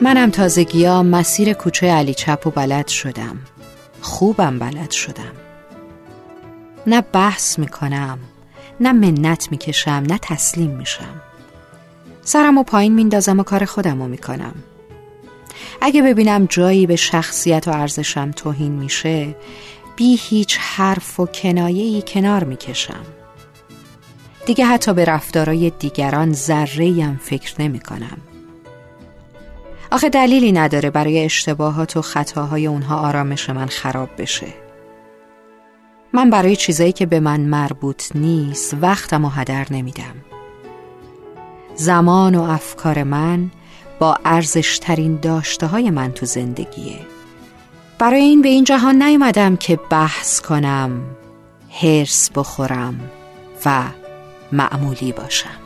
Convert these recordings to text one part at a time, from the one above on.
منم تازگیا مسیر کوچه علی چپ و بلد شدم. خوبم بلد شدم. نه بحث می‌کنم نه منت می‌کشم نه تسلیم میشم. سرم و پایین میندازم و کار خودم رو می‌کنم. اگه ببینم جایی به شخصیت و ارزشم توهین میشه بی هیچ حرف و کنایه‌ای کنار می‌کشم. دیگه حتی به رفتارای دیگران ذره فکر نمی کنم. آخه دلیلی نداره برای اشتباهات و خطاهای اونها آرامش من خراب بشه. من برای چیزایی که به من مربوط نیست وقتم و هدر نمیدم. زمان و افکار من با ارزشترین داشته های من تو زندگیه. برای این به این جهان نیومدم که بحث کنم هرس بخورم و معمولی باشم.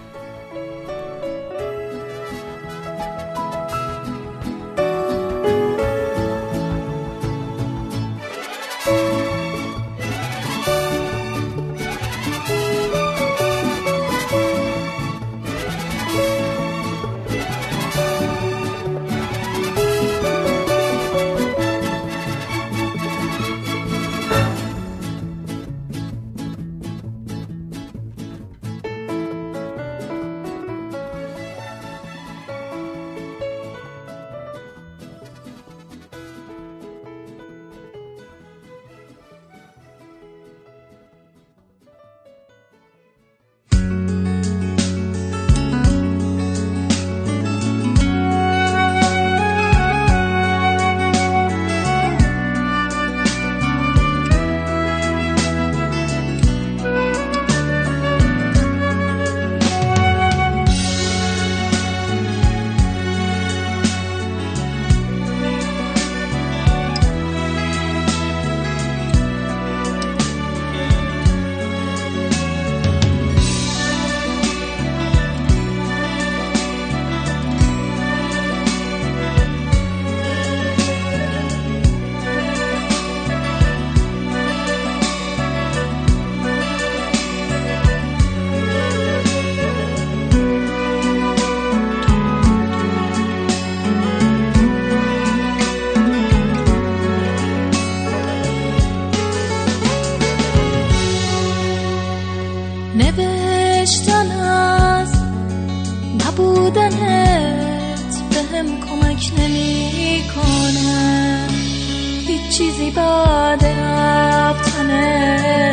چیزی بعد رفتنه.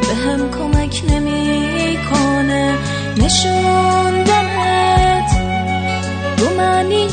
به هم کمک نمی‌کنه. نشوندنت رو معنی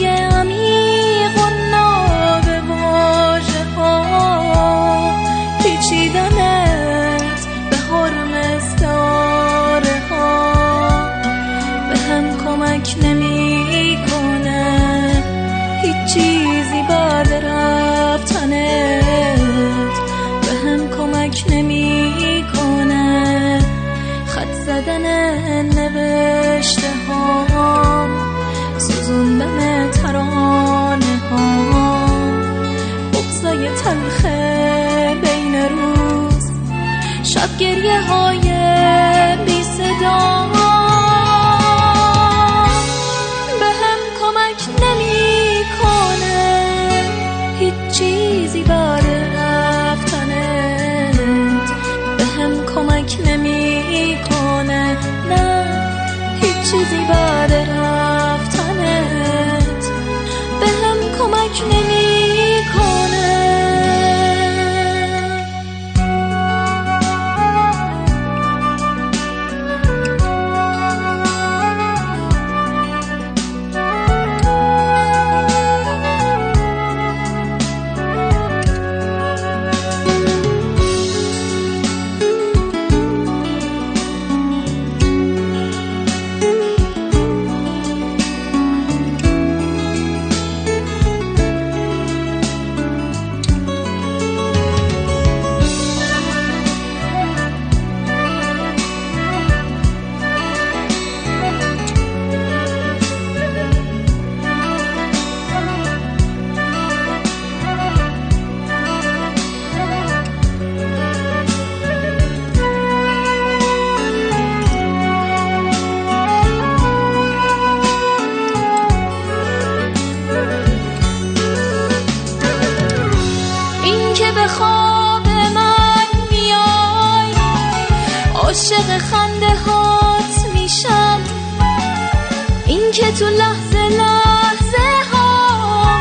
که تو لحظه لحظه ها.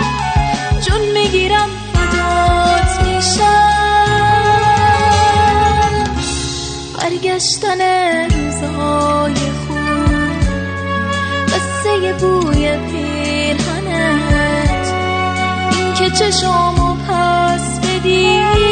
جون می‌گیرم فدات میشم. برگشتن روزهای خوب قصه بوی پیرهنت. این که چشامو پس بدی.